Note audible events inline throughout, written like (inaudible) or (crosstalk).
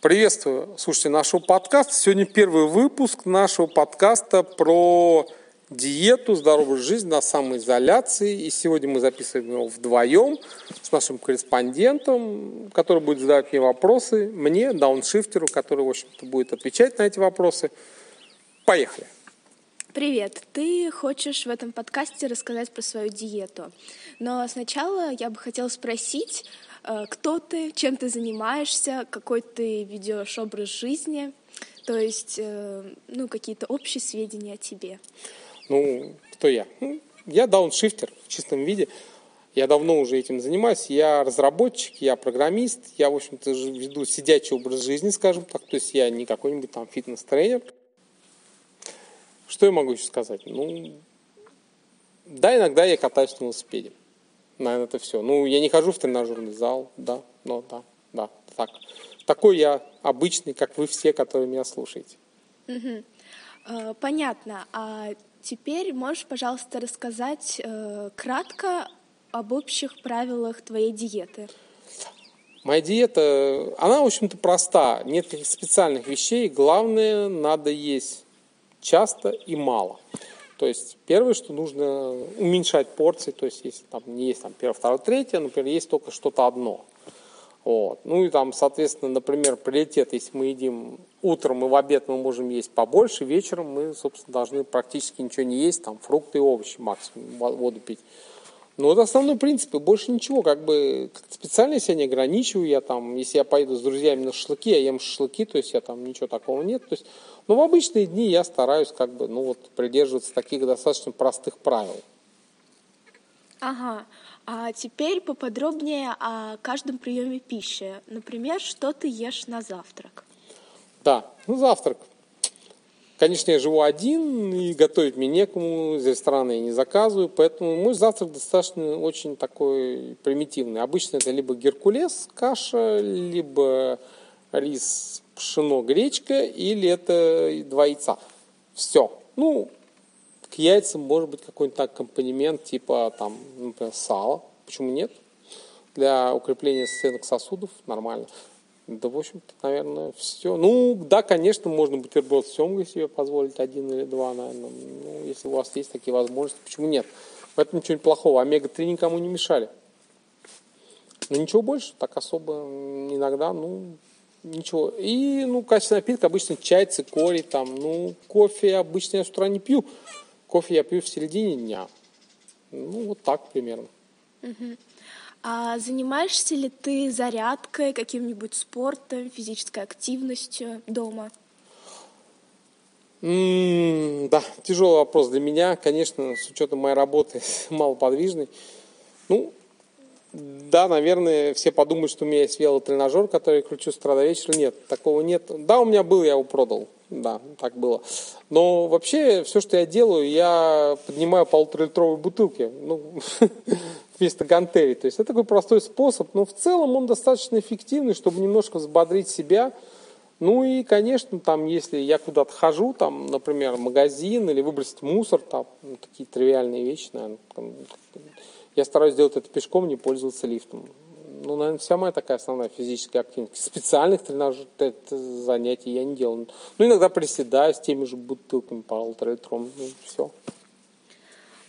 Приветствую, слушайте, нашего подкаста. Сегодня первый выпуск нашего подкаста про диету, здоровую жизнь на самоизоляции. И сегодня мы записываем его вдвоем с нашим корреспондентом, который будет задавать мне вопросы, мне, дауншифтеру, который, в общем-то, будет отвечать на эти вопросы. Поехали! Привет! Ты хочешь в этом подкасте рассказать про свою диету. Но сначала я бы хотела спросить, кто ты, чем ты занимаешься, какой ты ведешь образ жизни, то есть, э, ну, какие-то общие сведения о тебе. Ну, кто я? Ну, я дауншифтер в чистом виде. Я давно уже этим занимаюсь. Я разработчик, я программист, я, в общем-то, веду сидячий образ жизни, скажем так. То есть я не какой-нибудь там фитнес-тренер. Что я могу еще сказать? Ну, да, иногда я катаюсь на велосипеде. Наверное, это все. Ну, я не хожу в тренажерный зал, да, но да, да, так. Такой я обычный, как вы все, которые меня слушаете. Угу. Понятно. А теперь можешь, пожалуйста, рассказать э, кратко об общих правилах твоей диеты? Моя диета, она, в общем-то, проста. Нет каких специальных вещей. Главное, надо есть часто и мало. То есть первое, что нужно уменьшать порции, то есть если там не есть там первое, второе, третье, например, есть только что-то одно. Вот. Ну и там, соответственно, например, приоритет, если мы едим утром и в обед мы можем есть побольше, вечером мы, собственно, должны практически ничего не есть, там фрукты и овощи максимум, воду пить. Ну, это основной принцип, и больше ничего, как бы специально себя не ограничиваю, я там, если я поеду с друзьями на шашлыки, я ем шашлыки, то есть я там ничего такого нет, то есть, но в обычные дни я стараюсь как бы, ну вот, придерживаться таких достаточно простых правил. Ага, а теперь поподробнее о каждом приеме пищи. Например, что ты ешь на завтрак? Да, ну завтрак. Конечно, я живу один, и готовить мне некому, из ресторана я не заказываю, поэтому мой завтрак достаточно очень такой примитивный. Обычно это либо геркулес, каша, либо рис, пшено, гречка, или это два яйца. Все. Ну, к яйцам может быть какой-нибудь аккомпанемент, типа там, например, сала. Почему нет? Для укрепления стенок сосудов нормально. Да, в общем-то, наверное, все. Ну, да, конечно, можно бутерброд с семгой себе позволить, один или два, наверное. Ну, если у вас есть такие возможности, почему нет? В этом ничего плохого. Омега-3 никому не мешали. Но ничего больше, так особо иногда, ну, ничего. И, ну, качественный напиток, обычно чай, цикорий, там, ну, кофе обычно я с утра не пью. Кофе я пью в середине дня. Ну, вот так примерно. А занимаешься ли ты зарядкой, каким-нибудь спортом, физической активностью дома? Mm, да, тяжелый вопрос для меня, конечно, с учетом моей работы (laughs) малоподвижный. Ну, да, наверное, все подумают, что у меня есть велотренажер, который я кручу с утра до вечера. Нет, такого нет. Да, у меня был, я его продал. Да, так было. Но вообще, все, что я делаю, я поднимаю полуторалитровые бутылки. Ну, (laughs) вместо гантелей. То есть это такой простой способ, но в целом он достаточно эффективный, чтобы немножко взбодрить себя. Ну и, конечно, там, если я куда-то хожу, там, например, в магазин или выбросить мусор, там, ну, такие тривиальные вещи, наверное, там, я стараюсь делать это пешком, не пользоваться лифтом. Ну, наверное, вся моя такая основная физическая активность. Специальных тренажеров занятий я не делаю. Ну, иногда приседаю с теми же бутылками полтора литром, ну, все.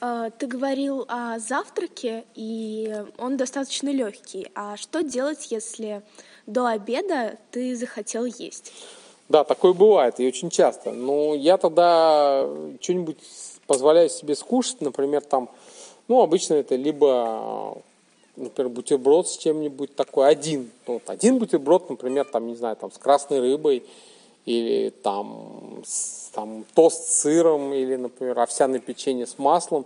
А, ты говорил о завтраке, и он достаточно легкий. А что делать, если до обеда ты захотел есть? Да, такое бывает, и очень часто. Но я тогда что-нибудь позволяю себе скушать, например, там, ну, обычно это либо, например, бутерброд с чем-нибудь такой один. Ну, вот один бутерброд, например, там, не знаю, там, с красной рыбой, или там, с, там тост с сыром, или, например, овсяное печенье с маслом,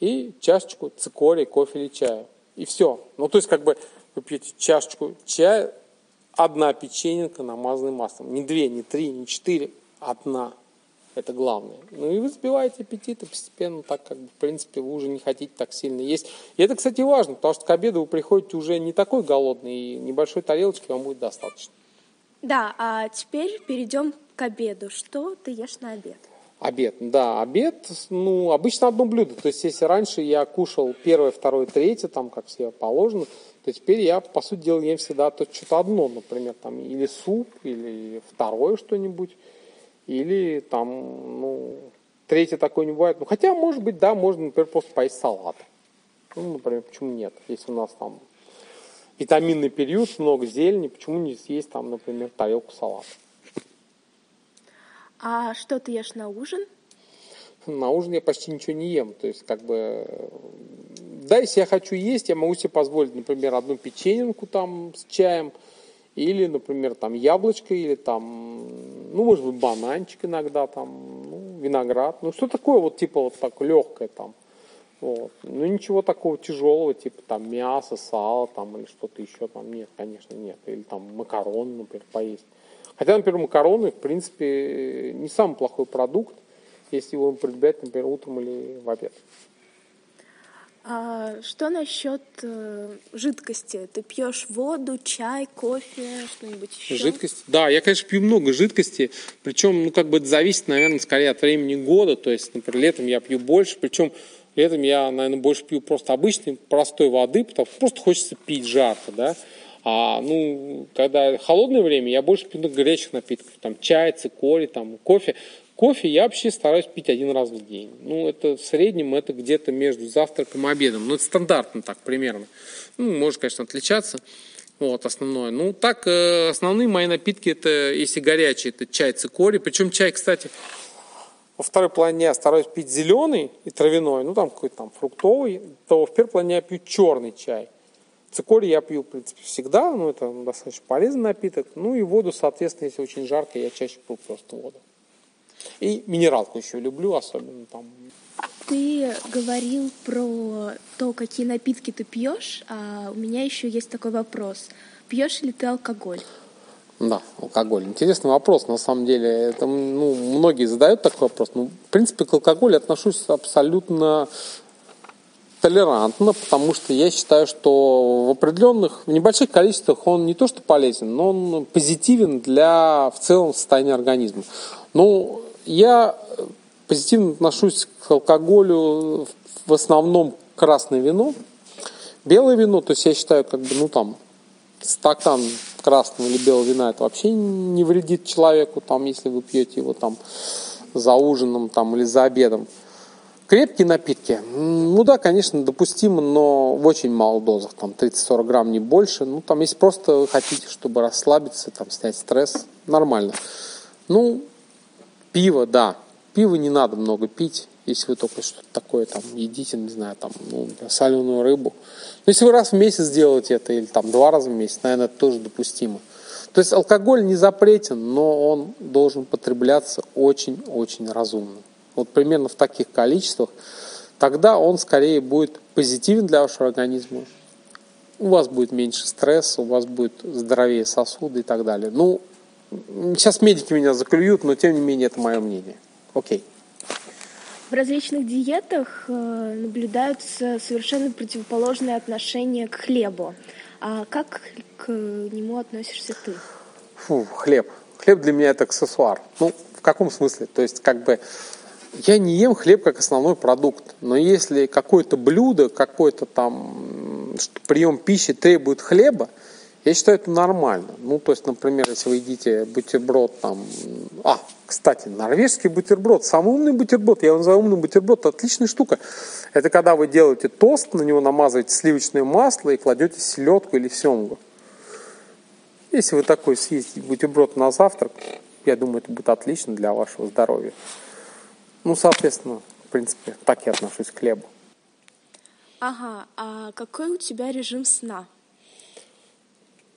и чашечку цикория, кофе или чая. И все. Ну, то есть, как бы, вы пьете чашечку чая, одна печенька, намазанная маслом. Не две, не три, не четыре, одна. Это главное. Ну и вы сбиваете аппетит, и постепенно так, как бы, в принципе, вы уже не хотите так сильно есть. И это, кстати, важно, потому что к обеду вы приходите уже не такой голодный, и небольшой тарелочки вам будет достаточно. Да, а теперь перейдем к обеду. Что ты ешь на обед? Обед, да, обед, ну, обычно одно блюдо. То есть, если раньше я кушал первое, второе, третье, там, как все положено, то теперь я, по сути дела, ем всегда то что-то одно, например, там или суп, или второе что-нибудь, или там, ну, третье такое не бывает. Ну, хотя, может быть, да, можно, например, просто поесть салат. Ну, например, почему нет? Если у нас там витаминный период, много зелени, почему не съесть там, например, тарелку салата? А что ты ешь на ужин? На ужин я почти ничего не ем. То есть, как бы, да, если я хочу есть, я могу себе позволить, например, одну печеньку там с чаем, или, например, там яблочко, или там, ну, может быть, бананчик иногда, там, ну, виноград. Ну, что такое вот, типа, вот так легкое там. Вот. Ну, ничего такого тяжелого, типа там мясо, сало там или что-то еще там нет, конечно, нет. Или там макароны, например, поесть. Хотя, например, макароны, в принципе, не самый плохой продукт, если его употреблять, например, утром или в обед. А что насчет э, жидкости? Ты пьешь воду, чай, кофе, что-нибудь еще? Жидкость? Да, я, конечно, пью много жидкости. Причем, ну, как бы это зависит, наверное, скорее от времени года. То есть, например, летом я пью больше. Причем летом я, наверное, больше пью просто обычной, простой воды, потому что просто хочется пить жарко, да. А, ну, когда холодное время, я больше пью горячих напитков, там, чай, циколи, там, кофе. Кофе я вообще стараюсь пить один раз в день. Ну, это в среднем это где-то между завтраком и обедом. Ну, это стандартно так примерно. Ну, может, конечно, отличаться. Вот, основное. Ну, так, э, основные мои напитки, это, если горячие, это чай, цикорий. Причем чай, кстати, во второй плане я стараюсь пить зеленый и травяной, ну, там какой-то там фруктовый, то в первой плане я пью черный чай. Цикорий я пью, в принципе, всегда, ну, это достаточно полезный напиток. Ну, и воду, соответственно, если очень жарко, я чаще пью просто воду. И минералку еще люблю, особенно там. Ты говорил про то, какие напитки ты пьешь, а у меня еще есть такой вопрос. Пьешь ли ты алкоголь? Да, алкоголь. Интересный вопрос, на самом деле. Это, ну, многие задают такой вопрос. Ну, в принципе, к алкоголю отношусь абсолютно толерантно, потому что я считаю, что в определенных, в небольших количествах он не то что полезен, но он позитивен для в целом состояния организма. Ну, я позитивно отношусь к алкоголю в основном красное вино, белое вино, то есть я считаю, как бы, ну там, стакан красного или белого вина это вообще не вредит человеку, там, если вы пьете его там за ужином там, или за обедом. Крепкие напитки, ну да, конечно, допустимо, но в очень малых дозах, там 30-40 грамм, не больше. Ну, там, если просто хотите, чтобы расслабиться, там, снять стресс, нормально. Ну, пиво, да, пиво не надо много пить, если вы только что-то такое там едите, не знаю, там, ну, соленую рыбу. Но если вы раз в месяц делаете это, или там два раза в месяц, наверное, это тоже допустимо. То есть алкоголь не запретен, но он должен потребляться очень-очень разумно вот примерно в таких количествах, тогда он скорее будет позитивен для вашего организма. У вас будет меньше стресса, у вас будет здоровее сосуды и так далее. Ну, сейчас медики меня заклюют, но тем не менее это мое мнение. Окей. В различных диетах э, наблюдаются совершенно противоположные отношения к хлебу. А как к нему относишься ты? Фу, хлеб. Хлеб для меня это аксессуар. Ну, в каком смысле? То есть, как бы, я не ем хлеб как основной продукт, но если какое-то блюдо, какой-то там прием пищи требует хлеба, я считаю это нормально. Ну, то есть, например, если вы едите бутерброд там... А, кстати, норвежский бутерброд, самый умный бутерброд, я его называю умный бутерброд, отличная штука. Это когда вы делаете тост, на него намазываете сливочное масло и кладете селедку или семгу. Если вы такой съездите бутерброд на завтрак, я думаю, это будет отлично для вашего здоровья. Ну, соответственно, в принципе, так я отношусь к хлебу. Ага, а какой у тебя режим сна?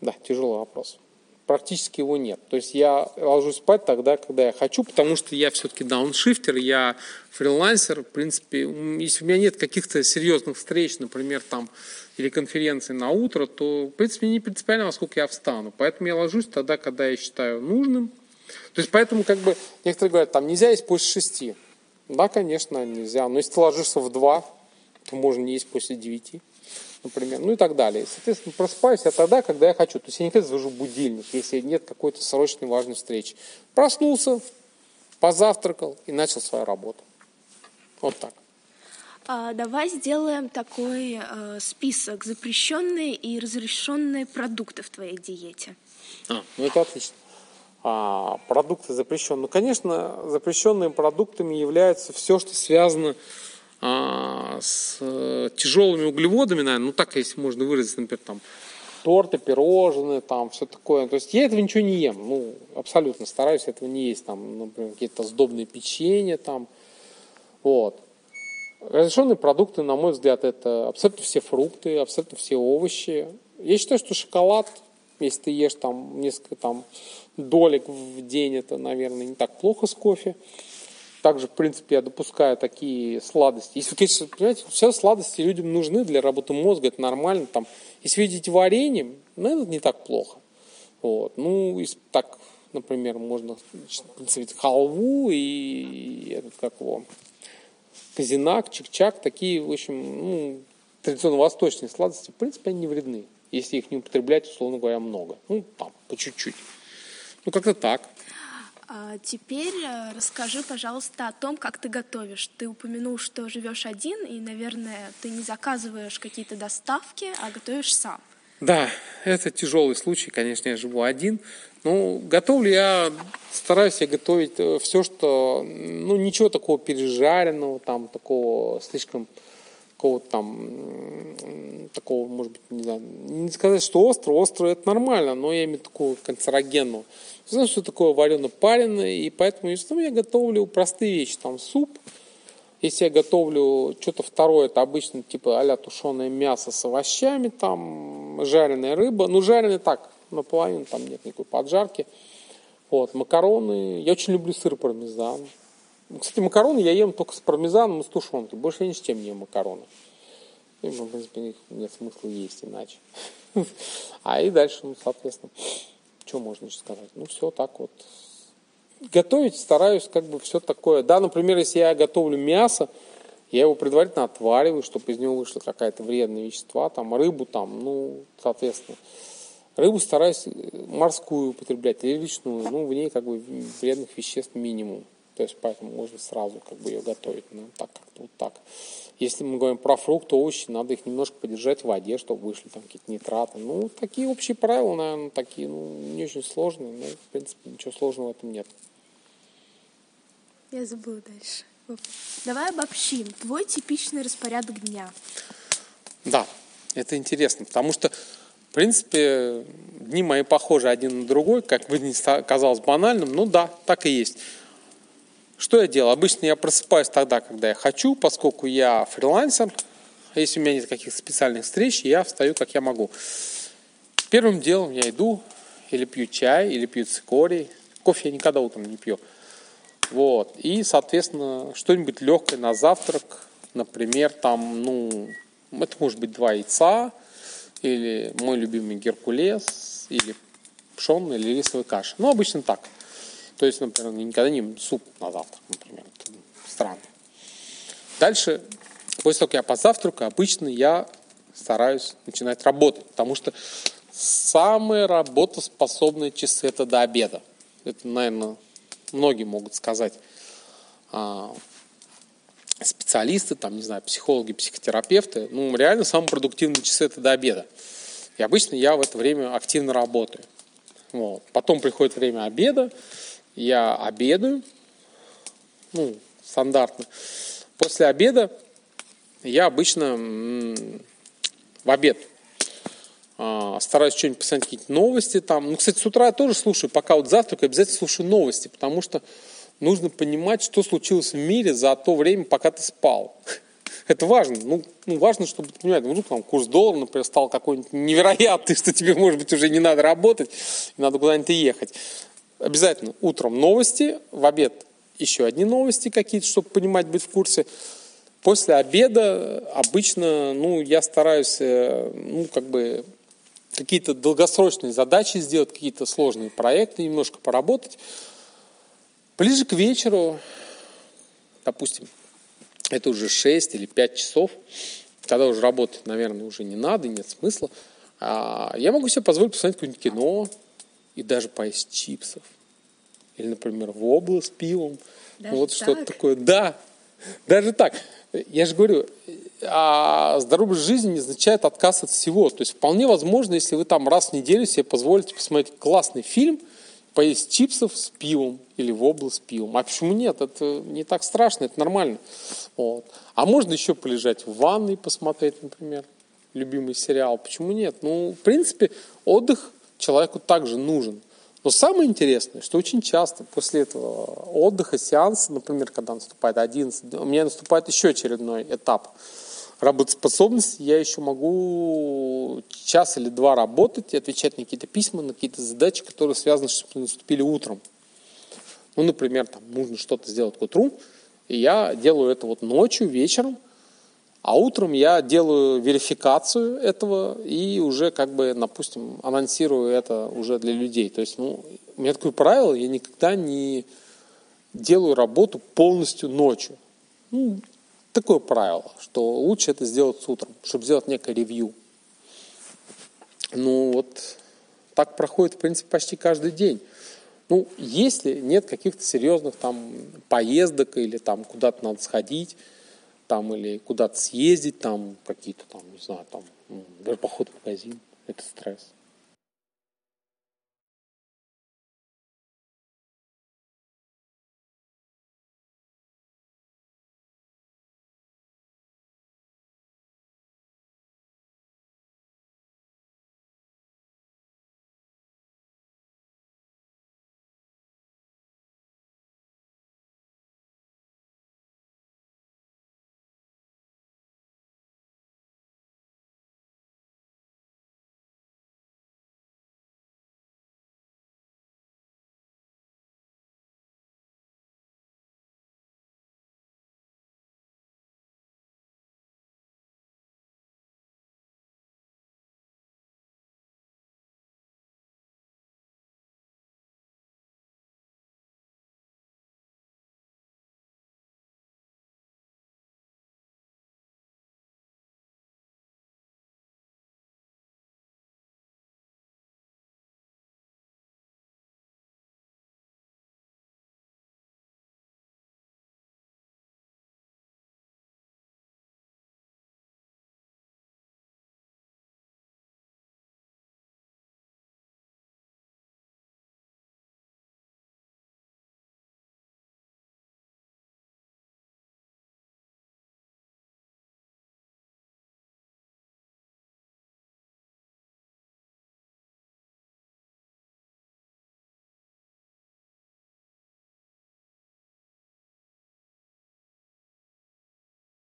Да, тяжелый вопрос. Практически его нет. То есть я ложусь спать тогда, когда я хочу, потому что я все-таки дауншифтер, я фрилансер. В принципе, если у меня нет каких-то серьезных встреч, например, там, или конференции на утро, то, в принципе, не принципиально, во сколько я встану. Поэтому я ложусь тогда, когда я считаю нужным. То есть, поэтому, как бы, некоторые говорят, там, нельзя есть после шести. Да, конечно, нельзя. Но если ты ложишься в 2, то можно есть после 9, например. Ну и так далее. Соответственно, просыпаюсь я тогда, когда я хочу. То есть я никогда завожу будильник, если нет какой-то срочной важной встречи. Проснулся, позавтракал и начал свою работу. Вот так. А, давай сделаем такой э, список запрещенные и разрешенные продукты в твоей диете. А, ну это отлично. А, продукты запрещенные. Ну, конечно, запрещенными продуктами является все, что связано а, с э, тяжелыми углеводами, наверное, ну так, если можно выразить, например, там торты, пирожные, там все такое. То есть я этого ничего не ем, ну абсолютно стараюсь этого не есть, там, например, какие-то сдобные печенья, там, вот. Разрешенные продукты, на мой взгляд, это абсолютно все фрукты, абсолютно все овощи. Я считаю, что шоколад, если ты ешь там несколько там долек в день, это, наверное, не так плохо с кофе. Также, в принципе, я допускаю такие сладости. Если, конечно, понимаете, все сладости людям нужны для работы мозга, это нормально. Там, если видеть варенье, ну, это не так плохо. Вот. Ну, и так, например, можно принципе, халву и этот, как его, казинак, чик-чак, такие, в общем, ну, традиционно восточные сладости, в принципе, они не вредны, если их не употреблять, условно говоря, много. Ну, там, по чуть-чуть. Ну, как-то так. А теперь э, расскажи, пожалуйста, о том, как ты готовишь. Ты упомянул, что живешь один, и, наверное, ты не заказываешь какие-то доставки, а готовишь сам. Да, это тяжелый случай, конечно, я живу один. Ну, готовлю я, стараюсь я готовить э, все, что, ну, ничего такого пережаренного, там, такого слишком, такого там, такого, может быть, не знаю, не сказать, что остро, остро это нормально, но я имею такого канцерогенного. Знаю, что такое варено-пареное, и поэтому ну, я готовлю простые вещи, там, суп, если я готовлю что-то второе, это обычно типа а тушеное мясо с овощами, там жареная рыба. Ну, жареная так, наполовину, там нет никакой поджарки. Вот, макароны. Я очень люблю сыр пармезан. Кстати, макароны я ем только с пармезаном и с тушенкой. Больше я ни с чем не ем макароны. И, в принципе, нет смысла есть иначе. (laughs) А и дальше, ну, соответственно, что можно еще сказать? Ну, все так вот готовить стараюсь как бы все такое. Да, например, если я готовлю мясо, я его предварительно отвариваю, чтобы из него вышло какая-то вредная вещества, там рыбу там, ну, соответственно. Рыбу стараюсь э, морскую употреблять или речную, ну, в ней как бы вредных веществ минимум. То есть поэтому можно сразу как бы ее готовить, ну, так как-то вот так. Если мы говорим про фрукты, овощи, надо их немножко подержать в воде, чтобы вышли там какие-то нитраты. Ну, такие общие правила, наверное, такие, ну, не очень сложные, но, в принципе, ничего сложного в этом нет. Я забыла дальше. Давай обобщим. Твой типичный распорядок дня. Да, это интересно, потому что, в принципе, дни мои похожи один на другой, как бы ни казалось банальным, ну да, так и есть. Что я делаю? Обычно я просыпаюсь тогда, когда я хочу, поскольку я фрилансер. Если у меня нет каких-то специальных встреч, я встаю, как я могу. Первым делом я иду или пью чай, или пью цикорий. Кофе я никогда утром не пью. Вот. И, соответственно, что-нибудь легкое на завтрак. Например, там, ну, это может быть два яйца, или мой любимый геркулес, или пшенная или рисовая каша. Ну, обычно так. То есть, например, никогда не суп на завтрак, например. Это странно. Дальше, после того, как я позавтракаю, обычно я стараюсь начинать работать, потому что самые работоспособные часы это до обеда. Это, наверное, многие могут сказать а, специалисты, там, не знаю, психологи, психотерапевты, ну, реально самые продуктивные часы это до обеда. И обычно я в это время активно работаю. Вот. Потом приходит время обеда, я обедаю, ну, стандартно. После обеда я обычно в обед а, стараюсь что-нибудь посмотреть, какие-то новости там. Ну, кстати, с утра я тоже слушаю, пока вот завтрак, обязательно слушаю новости, потому что нужно понимать, что случилось в мире за то время, пока ты спал. (laughs) Это важно. Ну, ну важно, чтобы ты понимал, вдруг там курс доллара, например, стал какой-нибудь невероятный, (laughs) что тебе, может быть, уже не надо работать, надо куда-нибудь ехать. Обязательно утром новости, в обед еще одни новости какие-то, чтобы понимать, быть в курсе. После обеда обычно, ну, я стараюсь, э, ну, как бы какие-то долгосрочные задачи сделать, какие-то сложные проекты, немножко поработать. Ближе к вечеру, допустим, это уже 6 или 5 часов, тогда уже работать, наверное, уже не надо, нет смысла. А я могу себе позволить посмотреть какое-нибудь кино и даже поесть чипсов. Или, например, вобла с пивом. Даже вот что-то такое. Да, даже так. Я же говорю, а здоровый жизнь не означает отказ от всего. То есть вполне возможно, если вы там раз в неделю себе позволите посмотреть классный фильм, поесть чипсов с пивом или воблы с пивом. А почему нет? Это не так страшно, это нормально. Вот. А можно еще полежать в ванной посмотреть, например, любимый сериал. Почему нет? Ну, в принципе, отдых человеку также нужен. Но самое интересное, что очень часто после этого отдыха, сеанса, например, когда наступает 11, у меня наступает еще очередной этап работоспособности, я еще могу час или два работать и отвечать на какие-то письма, на какие-то задачи, которые связаны, чтобы наступили утром. Ну, например, там нужно что-то сделать к утру, и я делаю это вот ночью, вечером – а утром я делаю верификацию этого и уже как бы, допустим, анонсирую это уже для людей. То есть, ну, у меня такое правило, я никогда не делаю работу полностью ночью. Ну, такое правило, что лучше это сделать с утром, чтобы сделать некое ревью. Ну вот так проходит, в принципе, почти каждый день. Ну, если нет каких-то серьезных там поездок или там куда-то надо сходить, там или куда-то съездить, там какие-то там, не знаю, там, даже поход в магазин, это стресс.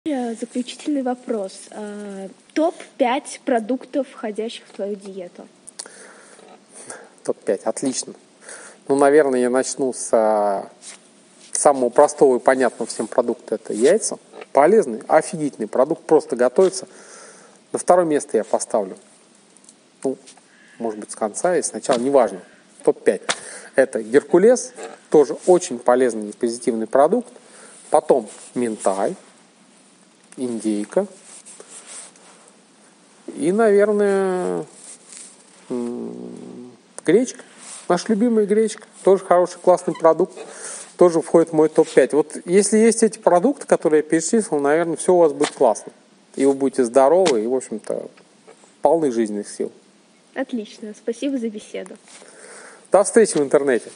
Заключительный вопрос. А, Топ-5 продуктов, входящих в твою диету. Топ-5, отлично. Ну, наверное, я начну с а, самого простого и понятного всем продукта. Это яйца. Полезный, офигительный продукт, просто готовится. На второе место я поставлю. Ну, может быть, с конца и сначала, неважно. Топ-5. Это Геркулес, тоже очень полезный и позитивный продукт. Потом Минтай, индейка. И, наверное, гречка. Наш любимый гречка. Тоже хороший, классный продукт. Тоже входит в мой топ-5. Вот если есть эти продукты, которые я перечислил, наверное, все у вас будет классно. И вы будете здоровы и, в общем-то, полны жизненных сил. Отлично. Спасибо за беседу. До встречи в интернете.